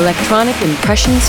Electronic Impressions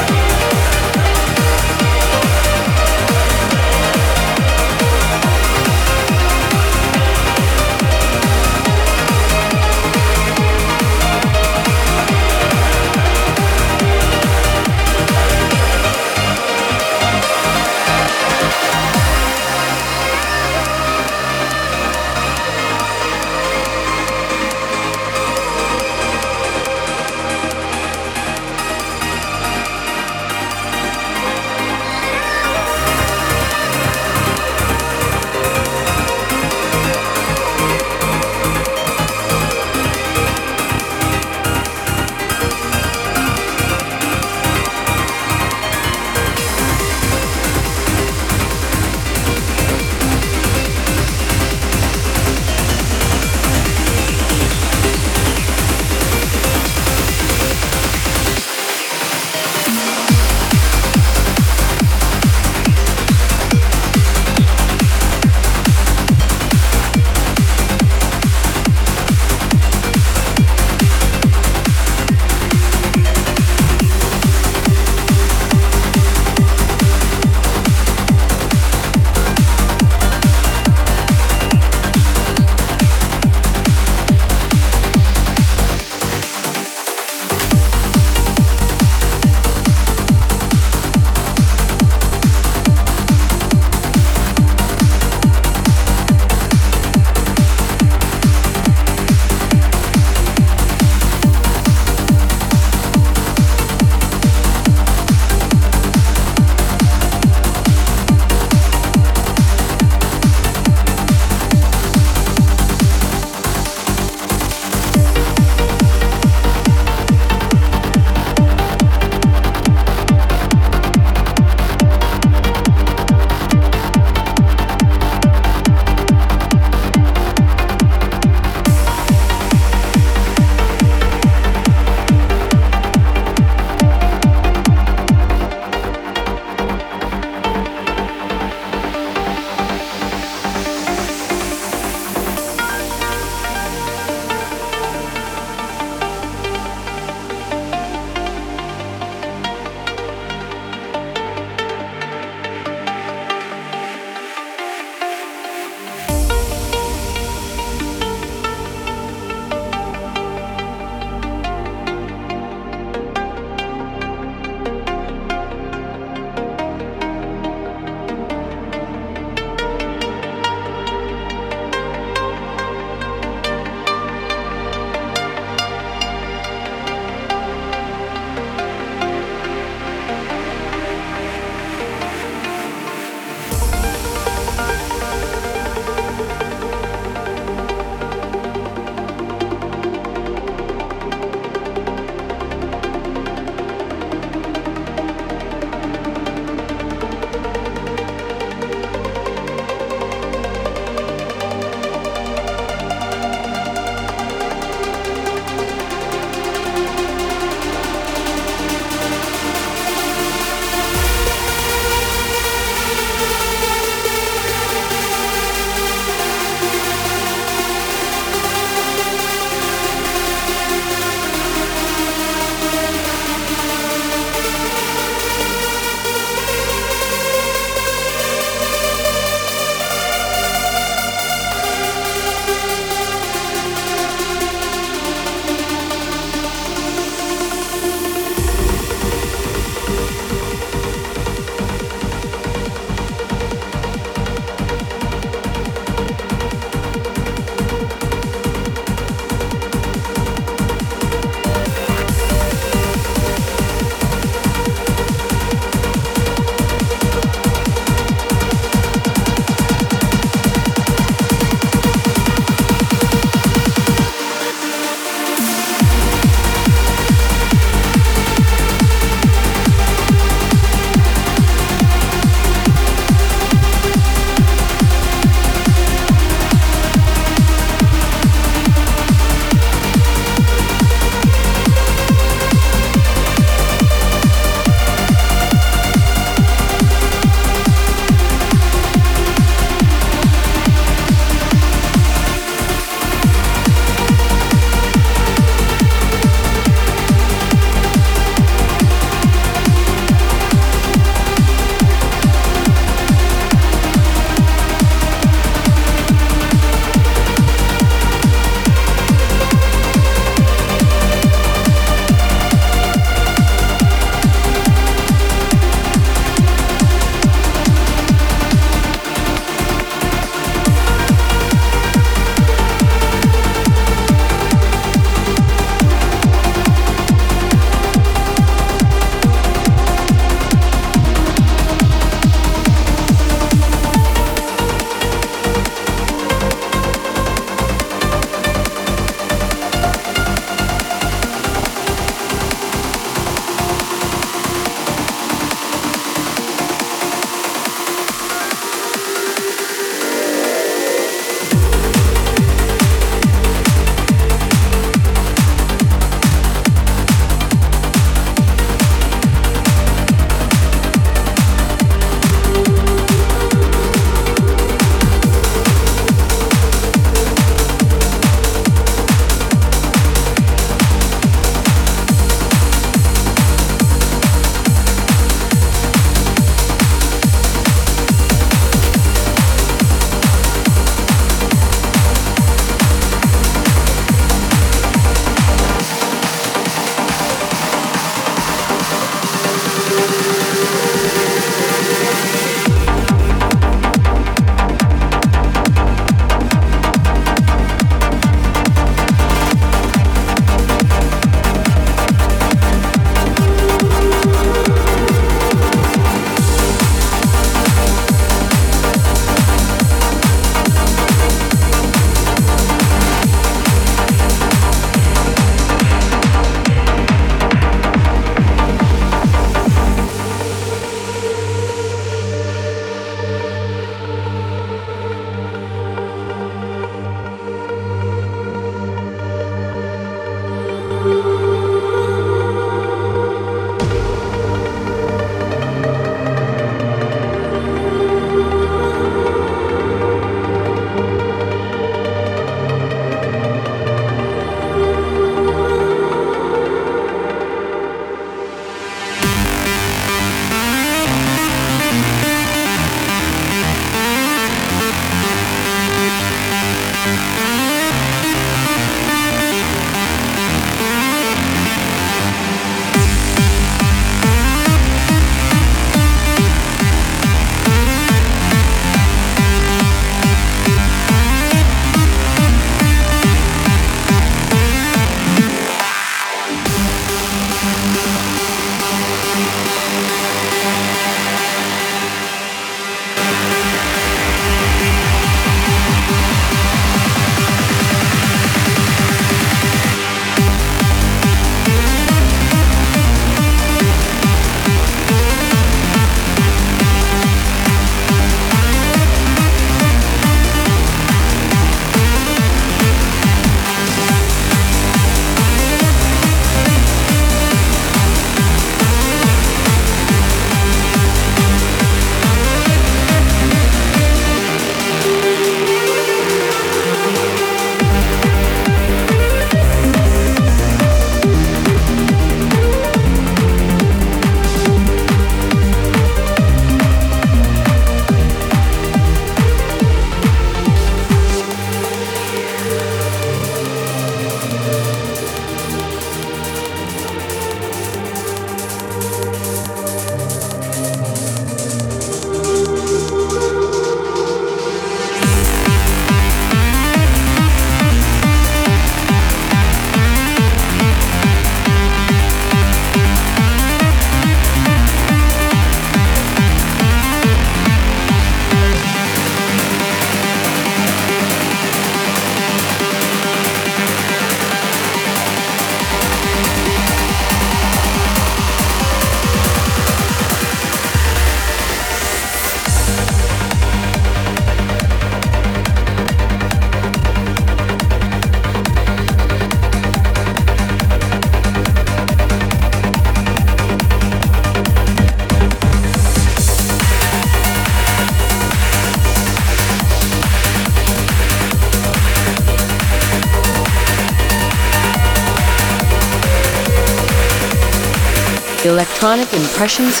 Electronic Impressions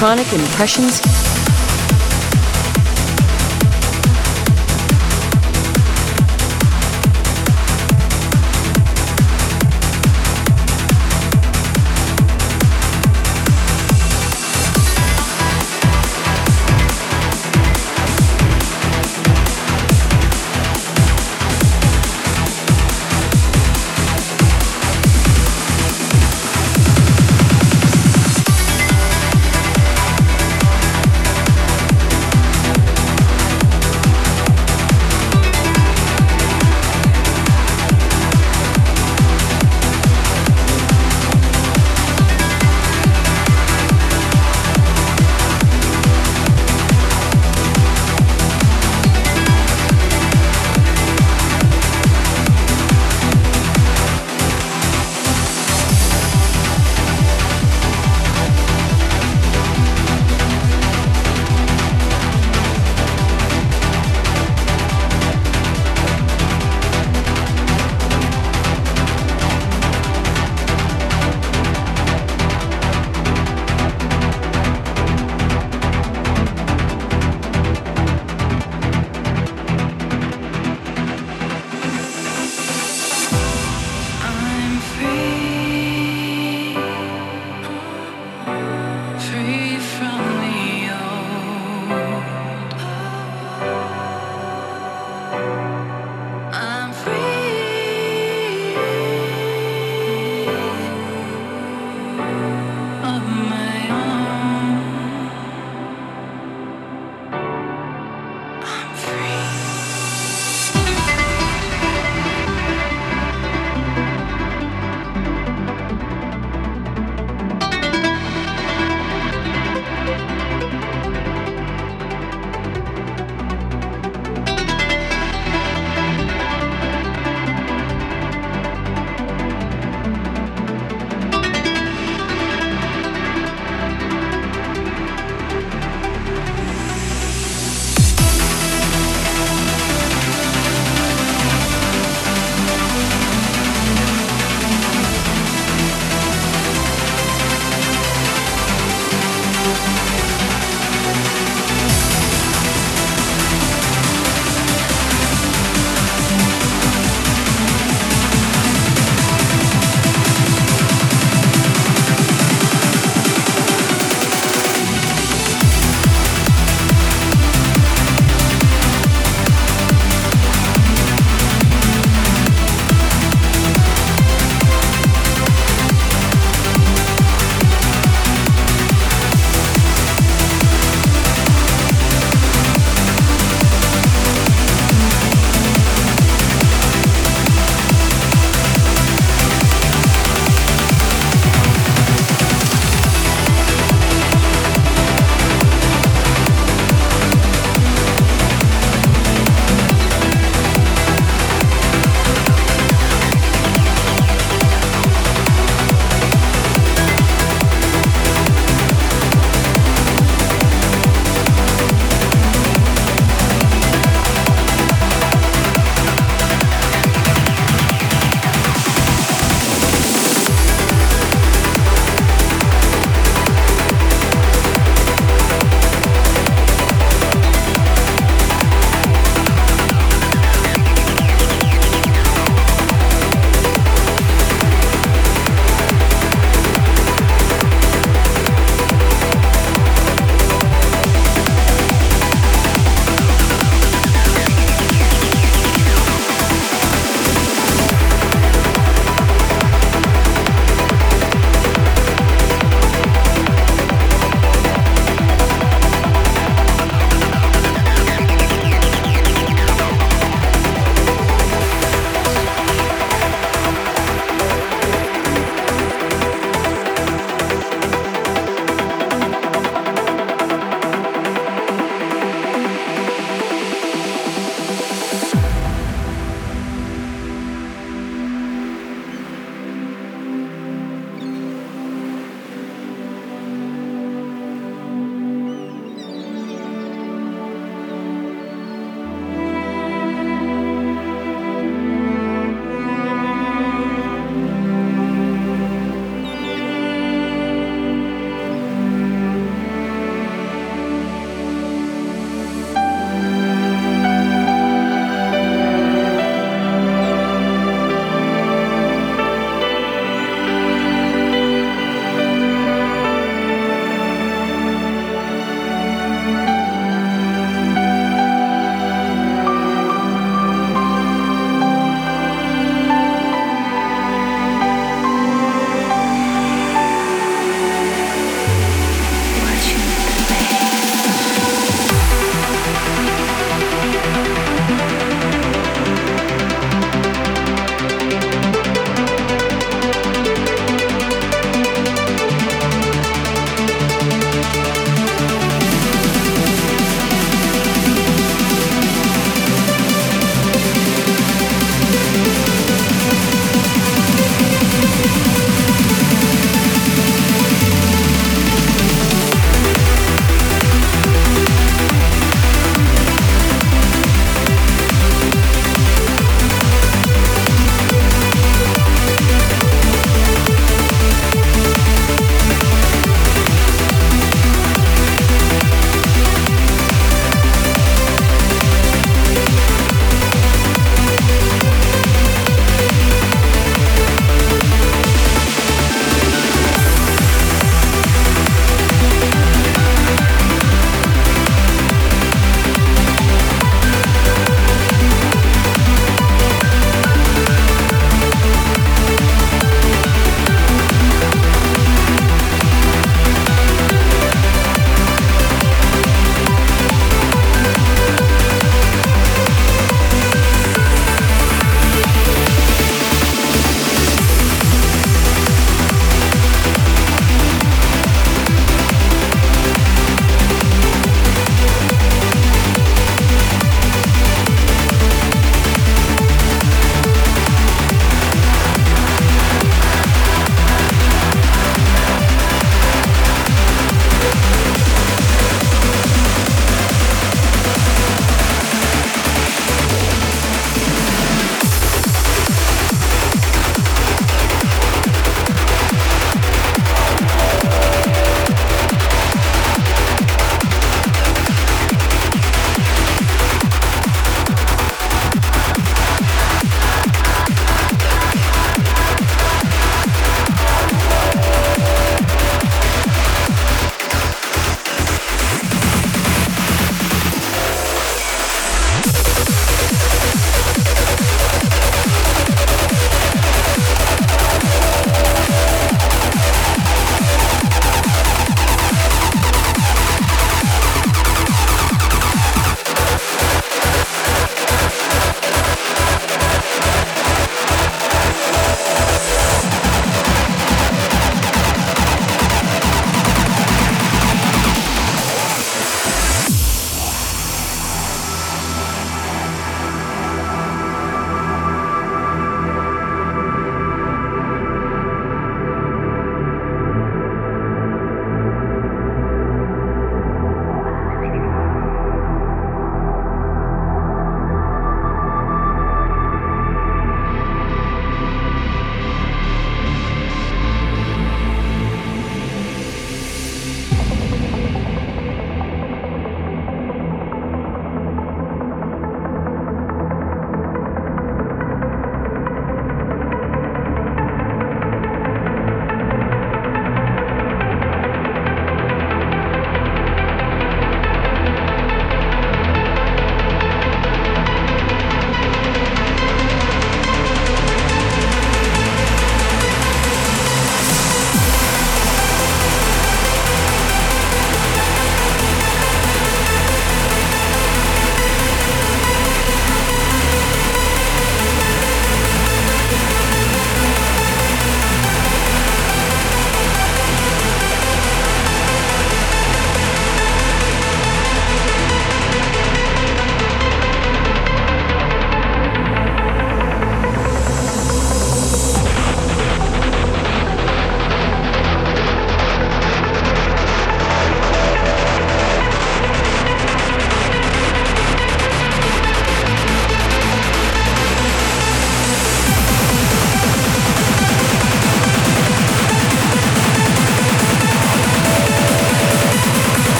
Electronic Impressions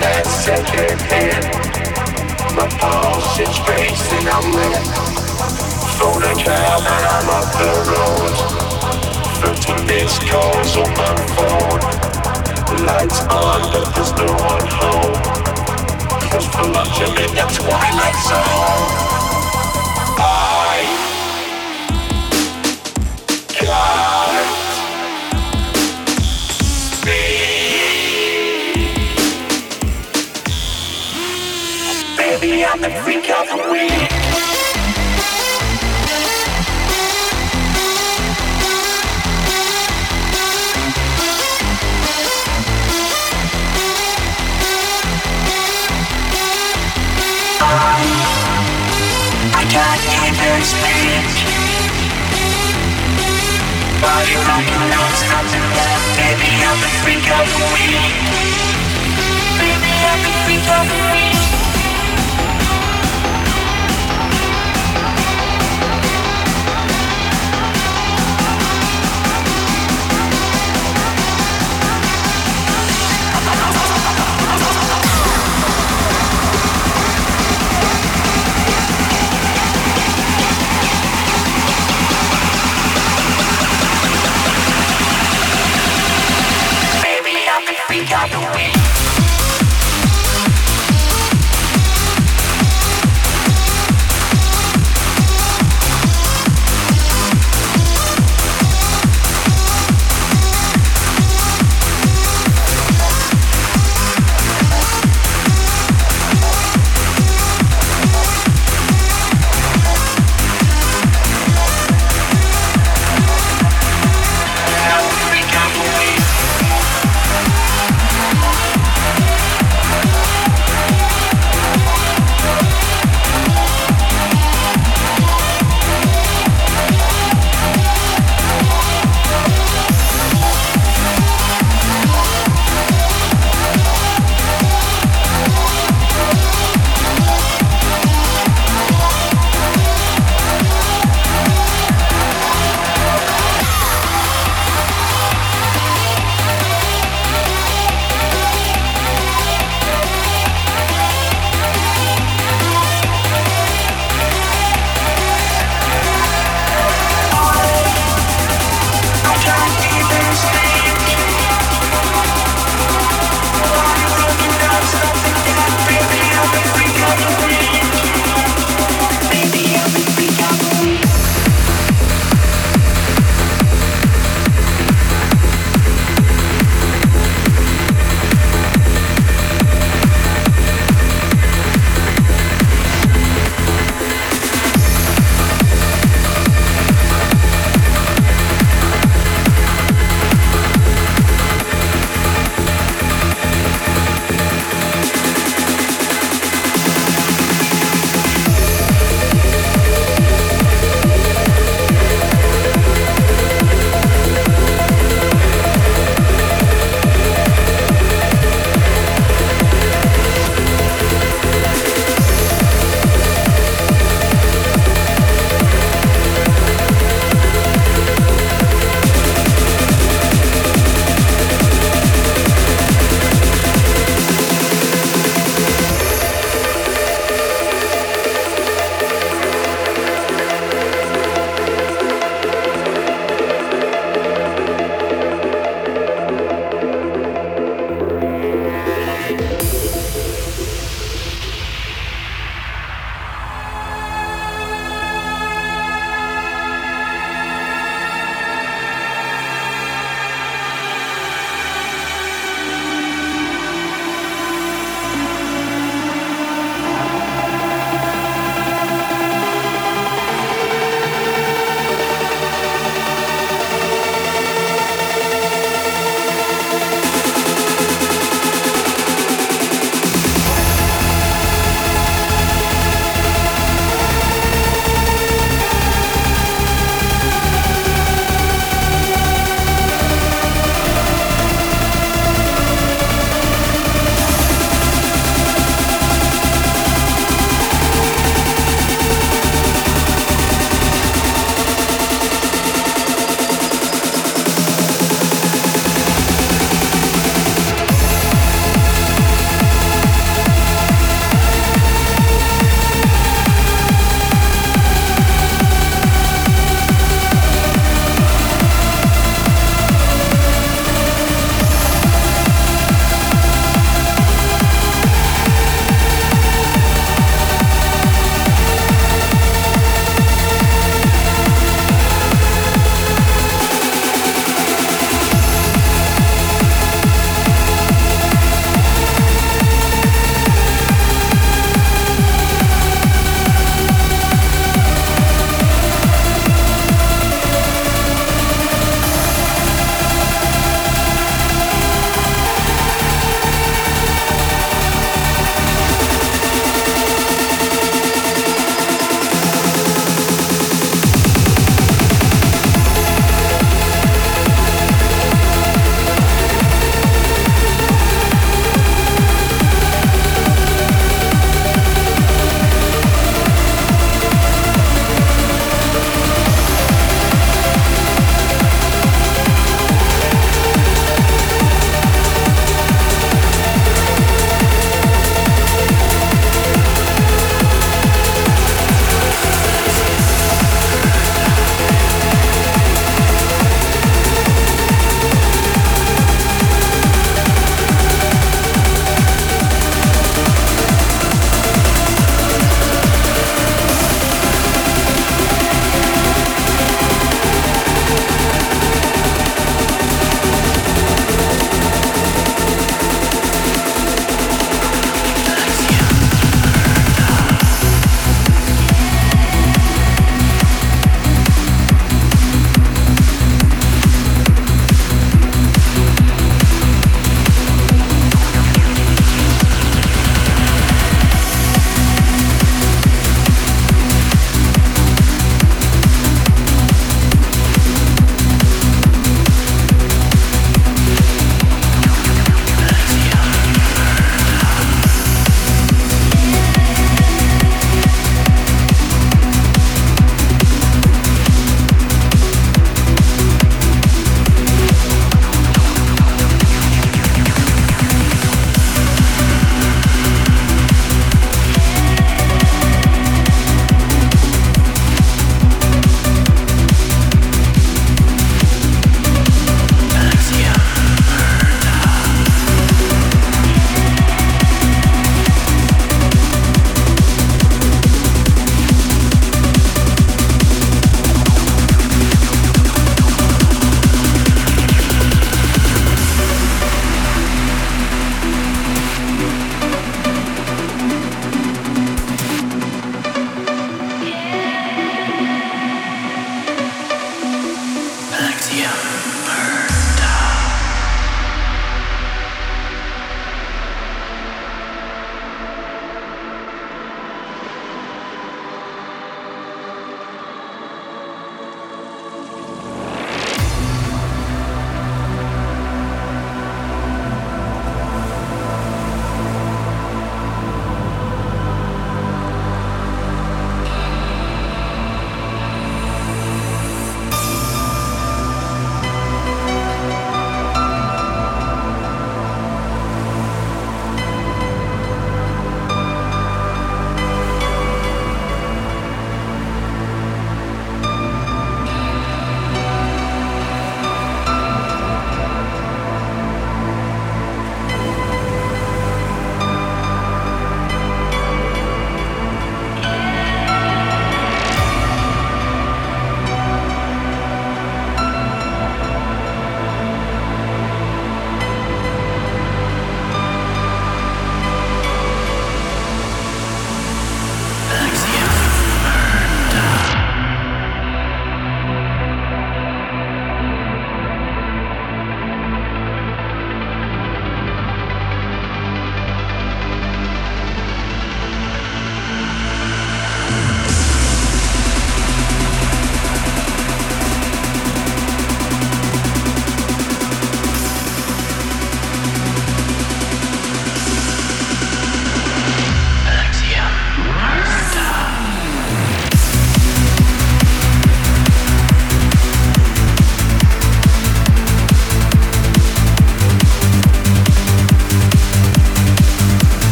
that second hand. My pulse is racing, I'm lit. Phone I'm up the road. 13 missed calls on my phone. Lights on, but there's no one home. I'm in twilight zone. Even speak. Body rocking, knows nothing left. Baby, I'm the freak of the week.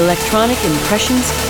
Electronic Impressions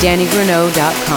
DannyGrunow.com.